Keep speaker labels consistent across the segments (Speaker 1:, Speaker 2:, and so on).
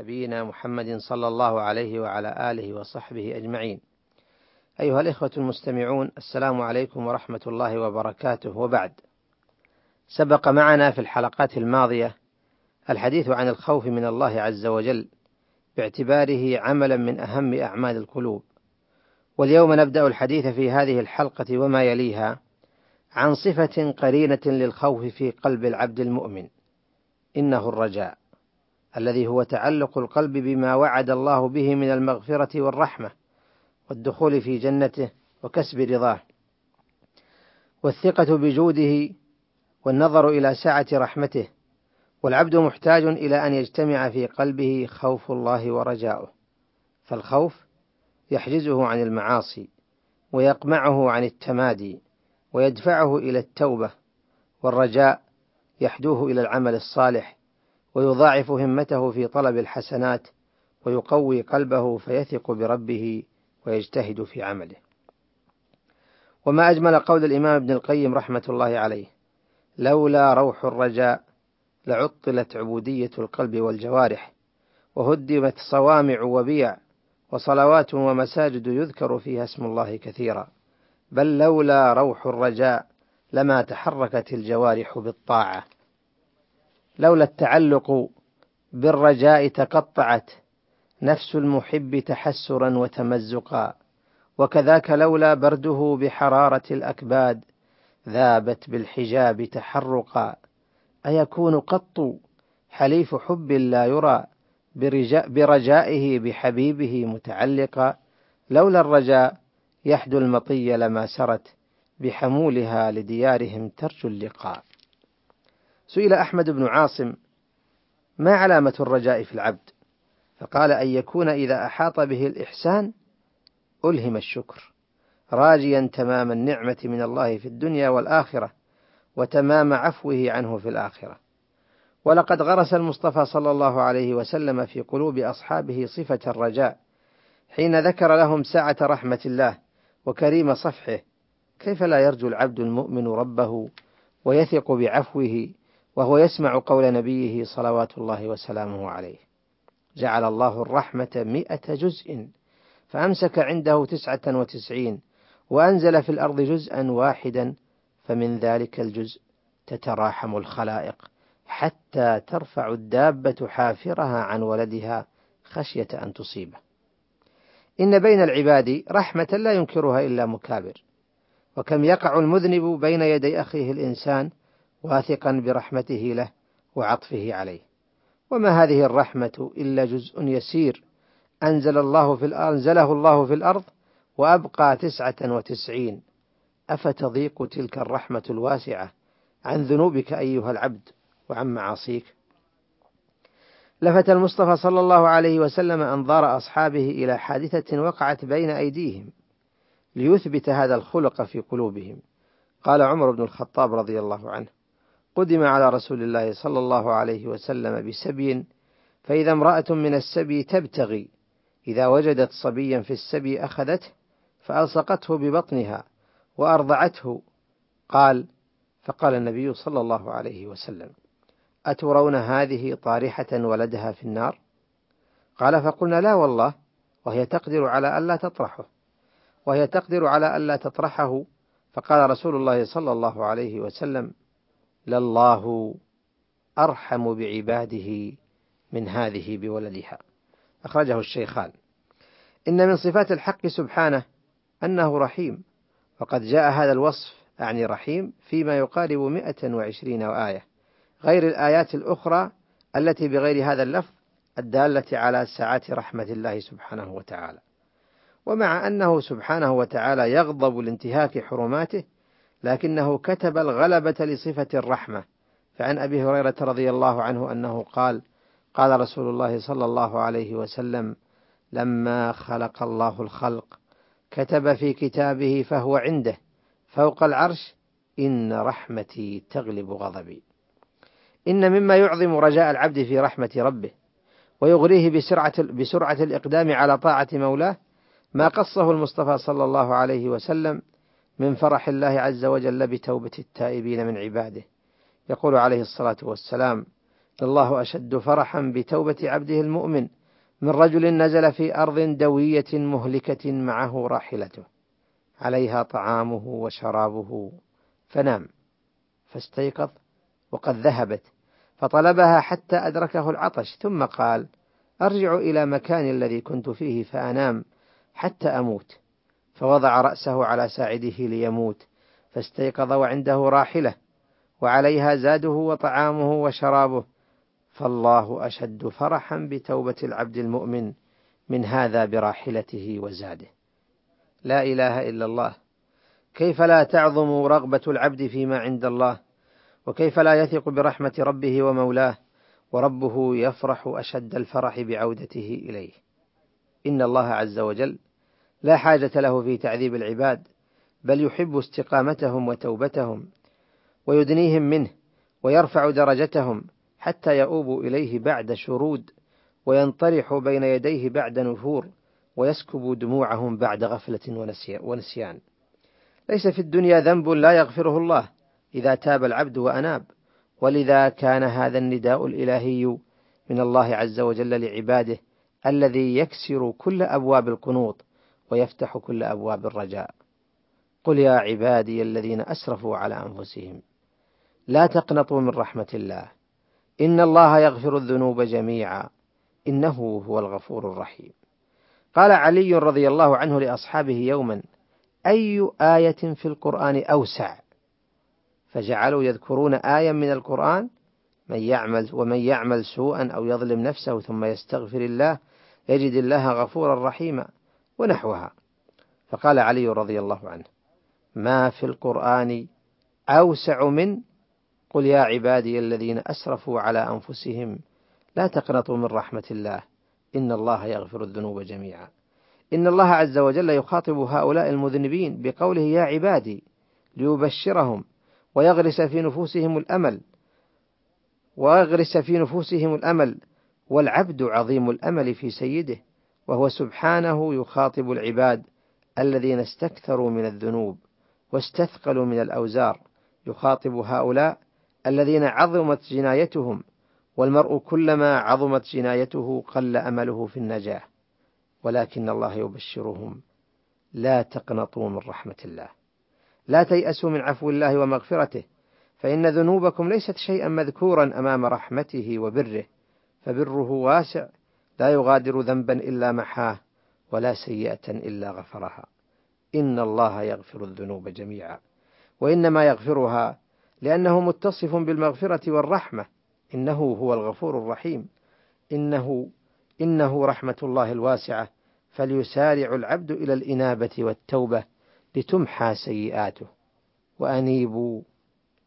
Speaker 1: نبينا محمد صلى الله عليه وعلى آله وصحبه أجمعين. أيها الإخوة المستمعون السلام عليكم ورحمة الله وبركاته وبعد. سبق معنا في الحلقات الماضية الحديث عن الخوف من الله عز وجل باعتباره عملا من أهم أعمال القلوب. واليوم نبدأ الحديث في هذه الحلقة وما يليها عن صفة قرينة للخوف في قلب العبد المؤمن إنه الرجاء الذي هو تعلق القلب بما وعد الله به من المغفرة والرحمة والدخول في جنته وكسب رضاه والثقة بجوده والنظر إلى سعة رحمته والعبد محتاج إلى أن يجتمع في قلبه خوف الله ورجاؤه فالخوف يحجزه عن المعاصي ويقمعه عن التمادي ويدفعه إلى التوبة والرجاء يحدوه إلى العمل الصالح ويضاعف همته في طلب الحسنات ويقوي قلبه فيثق بربه ويجتهد في عمله. وما أجمل قول الإمام ابن القيم رحمة الله عليه: لولا روح الرجاء لعطلت عبودية القلب والجوارح، وهدمت صوامع وبيع، وصلوات ومساجد يذكر فيها اسم الله كثيرا. بل لولا روح الرجاء لما تحركت الجوارح بالطاعة لولا التعلق بالرجاء تقطعت نفس المحب تحسرا وتمزقا. وكذاك لولا برده بحرارة الأكباد ذابت بالحجاب تحرقا. أيكون قط حليف حب لا يرى برجائه بحبيبه متعلقا؟ لولا الرجاء يحدو المطي لما سرت بحمولها لديارهم ترجو اللقاء. سئل أحمد بن عاصم: ما علامة الرجاء في العبد؟ فقال أن يكون إذا أحاط به الإحسان ألهم الشكر، راجيا تمام النعمة من الله في الدنيا والآخرة، وتمام عفوه عنه في الآخرة. ولقد غرس المصطفى صلى الله عليه وسلم في قلوب أصحابه صفة الرجاء، حين ذكر لهم سعة رحمة الله وكريم صفحه كيف لا يرجو العبد المؤمن ربه ويثق بعفوه وهو يسمع قول نبيه صلوات الله وسلامه عليه. جعل الله الرحمة مئة جزء فأمسك عنده تسعة وتسعين وأنزل في الأرض جزءا واحدا فمن ذلك الجزء تتراحم الخلائق حتى ترفع الدابة حافرها عن ولدها خشية أن تصيبه. إن بين العباد رحمة لا ينكرها إلا مكابر وكم يقع المذنب بين يدي أخيه الإنسان واثقا برحمته له وعطفه عليه. وما هذه الرحمة إلا جزء يسير. أنزل الله في الأرض أنزله الله في الأرض وأبقى تسعة وتسعين. أفتضيق تلك الرحمة الواسعة؟ عن ذنوبك أيها العبد وعن معاصيك. لفت المصطفى صلى الله عليه وسلم أنظار أصحابه إلى حادثة وقعت بين أيديهم ليثبت هذا الخلق في قلوبهم. قال عمر بن الخطاب رضي الله عنه قدم على رسول الله صلى الله عليه وسلم بسبي فإذا امرأة من السبي تبتغي. إذا وجدت صبيا في السبي أخذته فألصقته ببطنها وأرضعته. قال فقال النبي صلى الله عليه وسلم أترون هذه طارحة ولدها في النار؟ قال فقلنا لا والله وهي تقدر على ألا تطرحه. وهي تقدر على ألا تطرحه. فقال رسول الله صلى الله عليه وسلم لله أرحم بعباده من هذه بولدها أخرجه الشيخان إن من صفات الحق سبحانه أنه رحيم وقد جاء هذا الوصف أعني رحيم فيما يقارب 120 آية غير الآيات الأخرى التي بغير هذا اللفظ الدالة على سعة رحمة الله سبحانه وتعالى. ومع أنه سبحانه وتعالى يغضب لانتهاك حرماته، لكنه كتب الغلبة لصفة الرحمة، فعن أبي هريرة رضي الله عنه أنه قال: قال رسول الله صلى الله عليه وسلم: لما خلق الله الخلق كتب في كتابه فهو عنده فوق العرش إن رحمتي تغلب غضبي. إن مما يعظم رجاء العبد في رحمة ربه ويغريه بسرعة, بسرعة الإقدام على طاعة مولاه ما قصه المصطفى صلى الله عليه وسلم من فرح الله عز وجل بتوبة التائبين من عباده. يقول عليه الصلاة والسلام الله أشد فرحا بتوبة عبده المؤمن من رجل نزل في أرض دوية مهلكة معه راحلته. عليها طعامه وشرابه. فنام. فاستيقظ وقد ذهبت. فطلبها حتى أدركه العطش. ثم قال أرجع إلى مكاني الذي كنت فيه فأنام حتى أموت. فوضع رأسه على ساعده ليموت فاستيقظ وعنده راحلة وعليها زاده وطعامه وشرابه فالله أشد فرحا بتوبة العبد المؤمن من هذا براحلته وزاده. لا إله إلا الله. كيف لا تعظم رغبة العبد فيما عند الله؟ وكيف لا يثق برحمة ربه ومولاه؟ وربه يفرح أشد الفرح بعودته إليه. إن الله عز وجل لا حاجة له في تعذيب العباد بل يحب استقامتهم وتوبتهم ويدنيهم منه ويرفع درجتهم حتى يؤوبوا إليه بعد شرود وينطرحوا بين يديه بعد نفور ويسكبوا دموعهم بعد غفلة ونسيان. ليس في الدنيا ذنب لا يغفره الله إذا تاب العبد وأناب. ولذا كان هذا النداء الإلهي من الله عز وجل لعباده الذي يكسر كل أبواب القنوط ويفتح كل أبواب الرجاء. قل يا عبادي الذين أسرفوا على أنفسهم لا تقنطوا من رحمة الله. إن الله يغفر الذنوب جميعا إنه هو الغفور الرحيم. قال علي رضي الله عنه لأصحابه يوما أي آية في القرآن أوسع؟ فجعلوا يذكرون آية من القرآن من يعمل ومن يعمل سوءا أو يظلم نفسه ثم يستغفر الله يجد الله غفورا رحيما. ونحوها. فقال علي رضي الله عنه ما في القرآن أوسع من قل يا عبادي الذين أسرفوا على أنفسهم لا تقنطوا من رحمة الله إن الله يغفر الذنوب جميعا. إن الله عز وجل يخاطب هؤلاء المذنبين بقوله يا عبادي ليبشرهم ويغرس في نفوسهم الأمل ويغرس في نفوسهم الأمل والعبد عظيم الأمل في سيده وهو سبحانه يخاطب العباد الذين استكثروا من الذنوب واستثقلوا من الأوزار يخاطب هؤلاء الذين عظمت جنايتهم والمرء كلما عظمت جنايته قل أمله في النجاة. ولكن الله يبشرهم لا تقنطوا من رحمة الله. لا تيأسوا من عفو الله ومغفرته فإن ذنوبكم ليست شيئا مذكورا أمام رحمته وبره فبره واسع لا يغادر ذنبا إلا محاه ولا سيئة إلا غفرها. إن الله يغفر الذنوب جميعا. وإنما يغفرها لأنه متصف بالمغفرة والرحمة. إنه هو الغفور الرحيم. إنه إنه رحمة الله الواسعة. فليسارع العبد إلى الإنابة والتوبة لتمحى سيئاته. وأنيبوا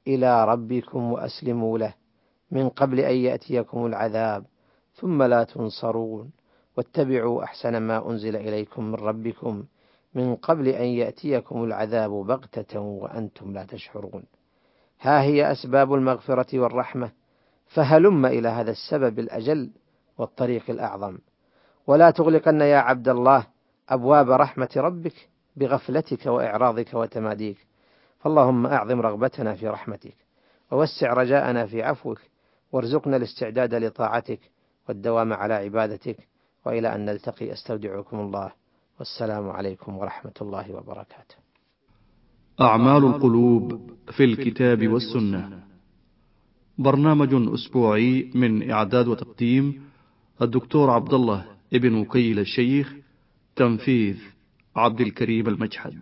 Speaker 1: إلى ربكم وأسلموا له. من قبل أن يأتيكم العذاب. ثم لا تنصرون. واتبعوا أحسن ما أنزل إليكم من ربكم من قبل أن يأتيكم العذاب بغتة وأنتم لا تشعرون. ها هي أسباب المغفرة والرحمة. فهلم إلى هذا السبب الأجل والطريق الأعظم. ولا تغلقن يا عبد الله أبواب رحمة ربك بغفلتك وإعراضك وتماديك. فاللهم أعظم رغبتنا في رحمتك. ووسع رجاءنا في عفوك. وارزقنا الاستعداد لطاعتك. والدوام على عبادتك وإلى أن نلتقي أستودعكم الله والسلام عليكم ورحمة الله وبركاته.
Speaker 2: أعمال القلوب في الكتاب والسنة. برنامج أسبوعي من إعداد وتقديم الدكتور عبد الله ابن وكيل الشيخ تنفيذ عبد الكريم المجحد